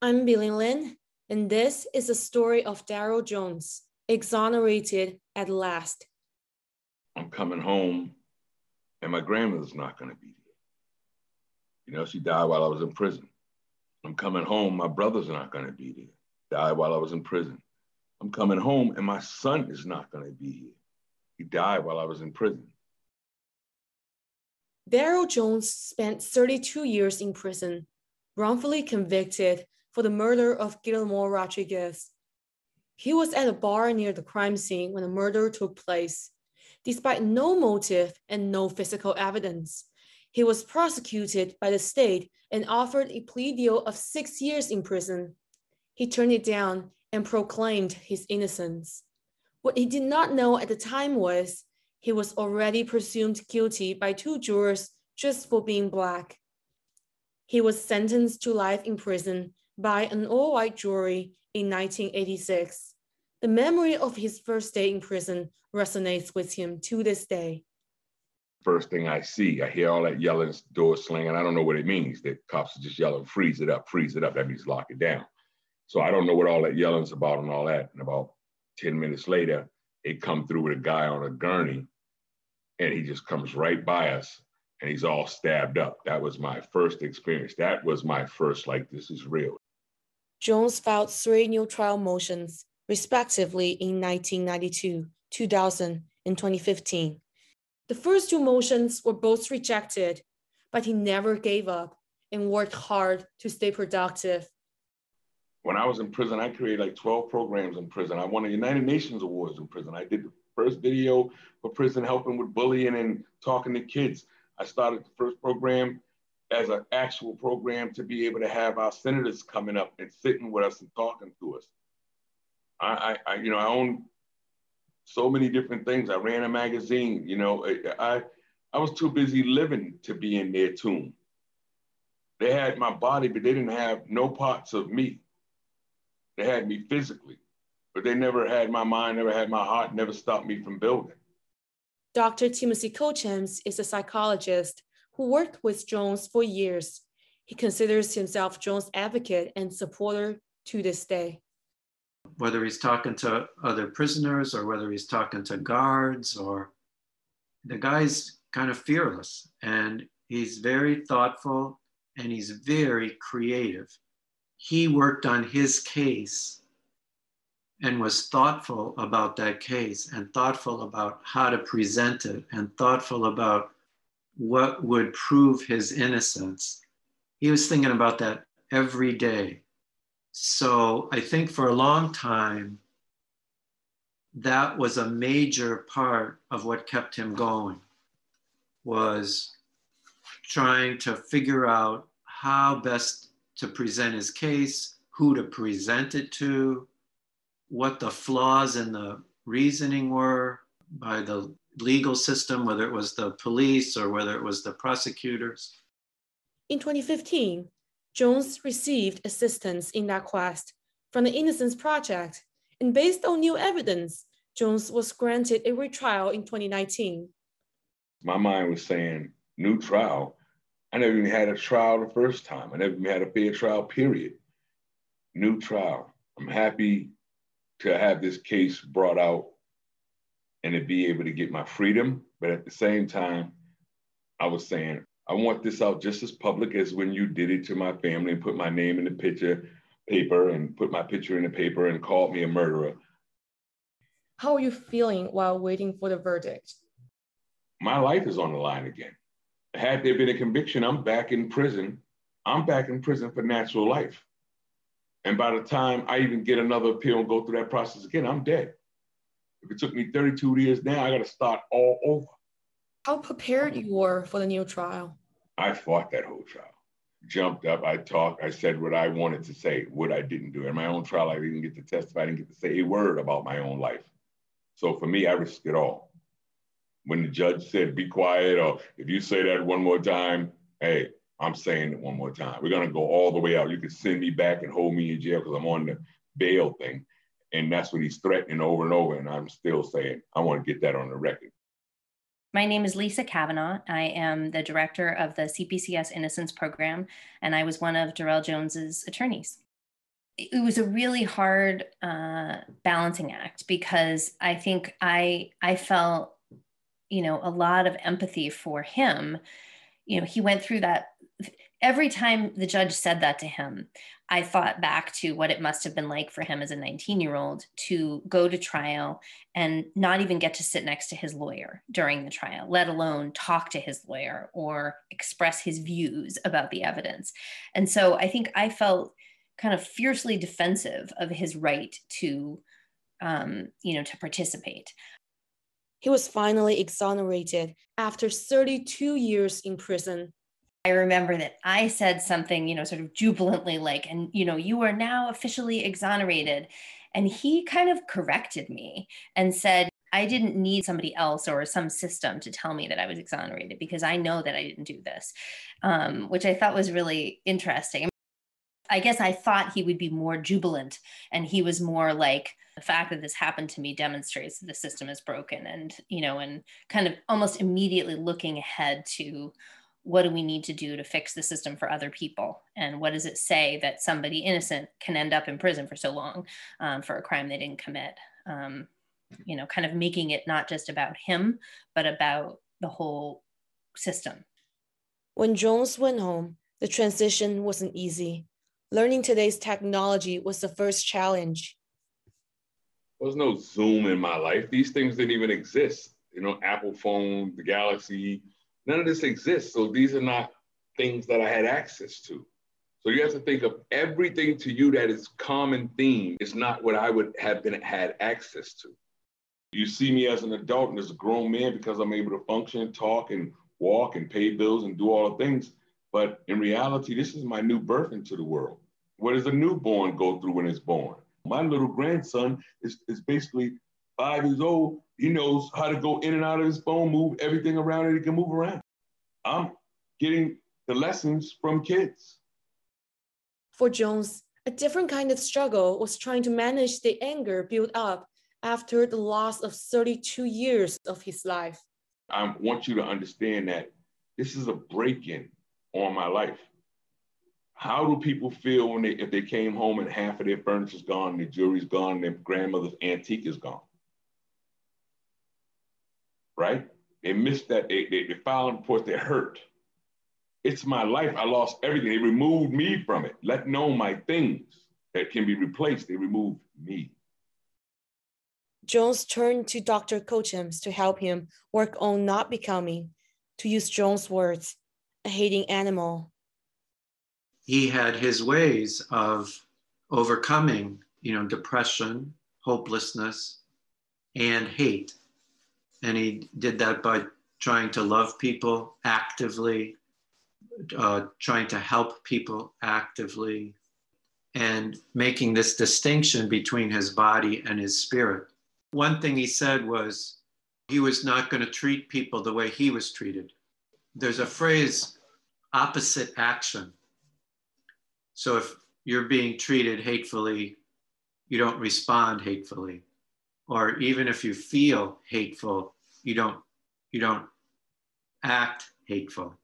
I'm Billy Lin, and this is the story of Darrell Jones, exonerated at last. I'm coming home, and my grandmother's not going to be there. You know, she died while I was in prison. I'm coming home, my brother's not going to be there. Died while I was in prison. I'm coming home, and my son is not going to be here. He died while I was in prison. Darrell Jones spent 32 years in prison, wrongfully convicted for the murder of Guillermo Rodriguez. He was at a bar near the crime scene when the murder took place. Despite no motive and no physical evidence, he was prosecuted by the state and offered a plea deal of six years in prison. He turned it down and proclaimed his innocence. What he did not know at the time was he was already presumed guilty by two jurors just for being Black. He was sentenced to life in prison by an all white jury in 1986. The memory of his first day in prison resonates with him to this day. First thing I see, I hear all that yelling, door slinging. I don't know what it means. The cops are just yelling, freeze it up, freeze it up. That means lock it down. So I don't know what all that yelling's about and all that. And about 10 minutes later, it come through with a guy on a gurney and he just comes right by us and he's all stabbed up. That was my first experience. That was my first, like, this is real. Jones filed three new trial motions, respectively, in 1992, 2000, and 2015. The first two motions were both rejected, but he never gave up and worked hard to stay productive. When I was in prison, I created like 12 programs in prison. I won the United Nations Awards in prison. I did the first video for prison helping with bullying and talking to kids. I started the first program as an actual program to be able to have our senators coming up and sitting with us and talking to us. I, I, I you know, I own so many different things. I ran a magazine. You know, I, I was too busy living to be in their tomb. They had my body, but they didn't have no parts of me. They had me physically, but they never had my mind, never had my heart, never stopped me from building. Dr. Timothy Kochems is a psychologist who worked with Jones for years. He considers himself Jones' advocate and supporter to this day. Whether he's talking to other prisoners or whether he's talking to guards or the guy's kind of fearless and he's very thoughtful and he's very creative. He worked on his case and was thoughtful about that case and thoughtful about how to present it and thoughtful about what would prove his innocence. He was thinking about that every day. So I think for a long time, that was a major part of what kept him going was trying to figure out how best to present his case, who to present it to, what the flaws in the reasoning were by the legal system, whether it was the police or whether it was the prosecutors. In 2015, Jones received assistance in that quest from the Innocence Project, and based on new evidence, Jones was granted a retrial in 2019. My mind was saying, new trial. I never even had a trial the first time. I never even had a fair trial, period. New trial. I'm happy to have this case brought out and to be able to get my freedom. But at the same time, I was saying, I want this out just as public as when you did it to my family and put my name in the picture paper and put my picture in the paper and called me a murderer. How are you feeling while waiting for the verdict? My life is on the line again. Had there been a conviction, I'm back in prison. I'm back in prison for natural life. And by the time I even get another appeal and go through that process again, I'm dead. If it took me 32 years now, I got to start all over. How prepared you were for the new trial? I fought that whole trial. Jumped up, I talked, I said what I wanted to say, what I didn't do. In my own trial, I didn't get to testify, I didn't get to say a word about my own life. So for me, I risked it all. When the judge said, be quiet, or if you say that one more time, hey, I'm saying it one more time. We're gonna go all the way out. You can send me back and hold me in jail because I'm on the bail thing. And that's what he's threatening over and over. And I'm still saying, I want to get that on the record. My name is Lisa Kavanaugh. I am the director of the CPCS Innocence Program, and I was one of Darrell Jones's attorneys. it was a really hard uh, balancing act because I think I I felt you know a lot of empathy for him. You know, he went through that every time the judge said that to him. I thought back to what it must have been like for him as a 19 year old to go to trial and not even get to sit next to his lawyer during the trial, let alone talk to his lawyer or express his views about the evidence. And so I think I felt kind of fiercely defensive of his right to, um, you know, to participate. He was finally exonerated after 32 years in prison. I remember that I said something, you know, sort of jubilantly like, and, you know, you are now officially exonerated. And he kind of corrected me and said, I didn't need somebody else or some system to tell me that I was exonerated because I know that I didn't do this, um, which I thought was really interesting. I guess I thought he would be more jubilant and he was more like the fact that this happened to me demonstrates that the system is broken and you know and kind of almost immediately looking ahead to what do we need to do to fix the system for other people and what does it say that somebody innocent can end up in prison for so long um, for a crime they didn't commit um, you know kind of making it not just about him but about the whole system when jones went home the transition wasn't easy learning today's technology was the first challenge. There was no Zoom in my life. These things didn't even exist. You know, Apple phone, the Galaxy, none of this exists. So these are not things that I had access to. So you have to think of everything to you that is common theme is not what I would have been had access to. You see me as an adult and as a grown man because I'm able to function, talk, and walk and pay bills and do all the things. But in reality, this is my new birth into the world. What does a newborn go through when it's born? My little grandson is, is basically five years old. He knows how to go in and out of his phone, move everything around and he can move around. I'm getting the lessons from kids. For Jones, a different kind of struggle was trying to manage the anger built up after the loss of 32 years of his life. I want you to understand that this is a break in on my life. How do people feel when they if they came home and half of their furniture's gone, their jewelry's gone, their grandmother's antique is gone? Right? They missed that. They, they, they filed reports. They're hurt. It's my life. I lost everything. They removed me from it. Let know my things that can be replaced. They removed me. Jones turned to Dr. Cochems to help him work on not becoming, to use Jones' words, a hating animal. He had his ways of overcoming, you know, depression, hopelessness, and hate. And he did that by trying to love people actively, uh, trying to help people actively, and making this distinction between his body and his spirit. One thing he said was he was not going to treat people the way he was treated. There's a phrase opposite action. So if you're being treated hatefully, you don't respond hatefully. Or even if you feel hateful, you don't you don't act hateful.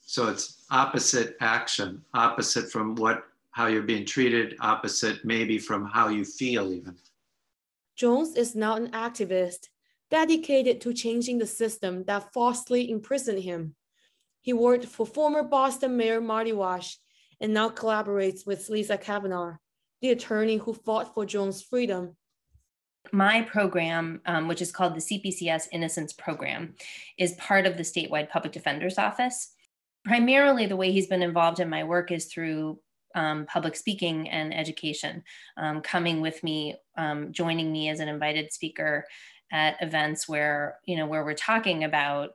So it's opposite action, opposite from what how you're being treated, opposite maybe from how you feel even. Jones is now an activist dedicated to changing the system that falsely imprisoned him. He worked for former Boston Mayor Marty Walsh and now collaborates with Lisa Kavanaugh, the attorney who fought for Jones' freedom. My program, um, which is called the CPCS Innocence Program, is part of the statewide public defender's office. Primarily, the way he's been involved in my work is through um, public speaking and education, um, coming with me, um, joining me as an invited speaker at events where you know where we're talking about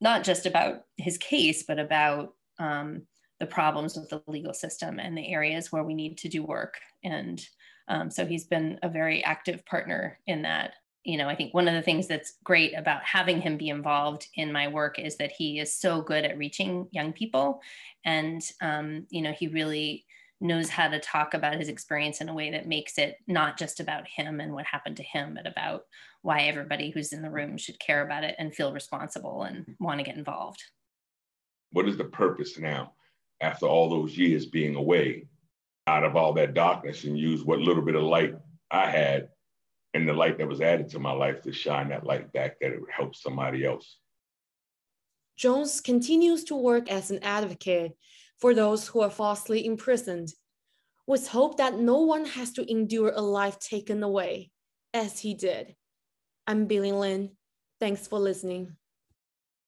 not just about his case, but about um, the problems with the legal system and the areas where we need to do work. And um, so he's been a very active partner in that. You know, I think one of the things that's great about having him be involved in my work is that he is so good at reaching young people. And, um, you know, he really knows how to talk about his experience in a way that makes it not just about him and what happened to him, but about why everybody who's in the room should care about it and feel responsible and want to get involved. What is the purpose now after all those years being away? Out of all that darkness and use what little bit of light I had and the light that was added to my life to shine that light back that it would help somebody else. Jones continues to work as an advocate for those who are falsely imprisoned, with hope that no one has to endure a life taken away, as he did. I'm Billy Lynn. Thanks for listening.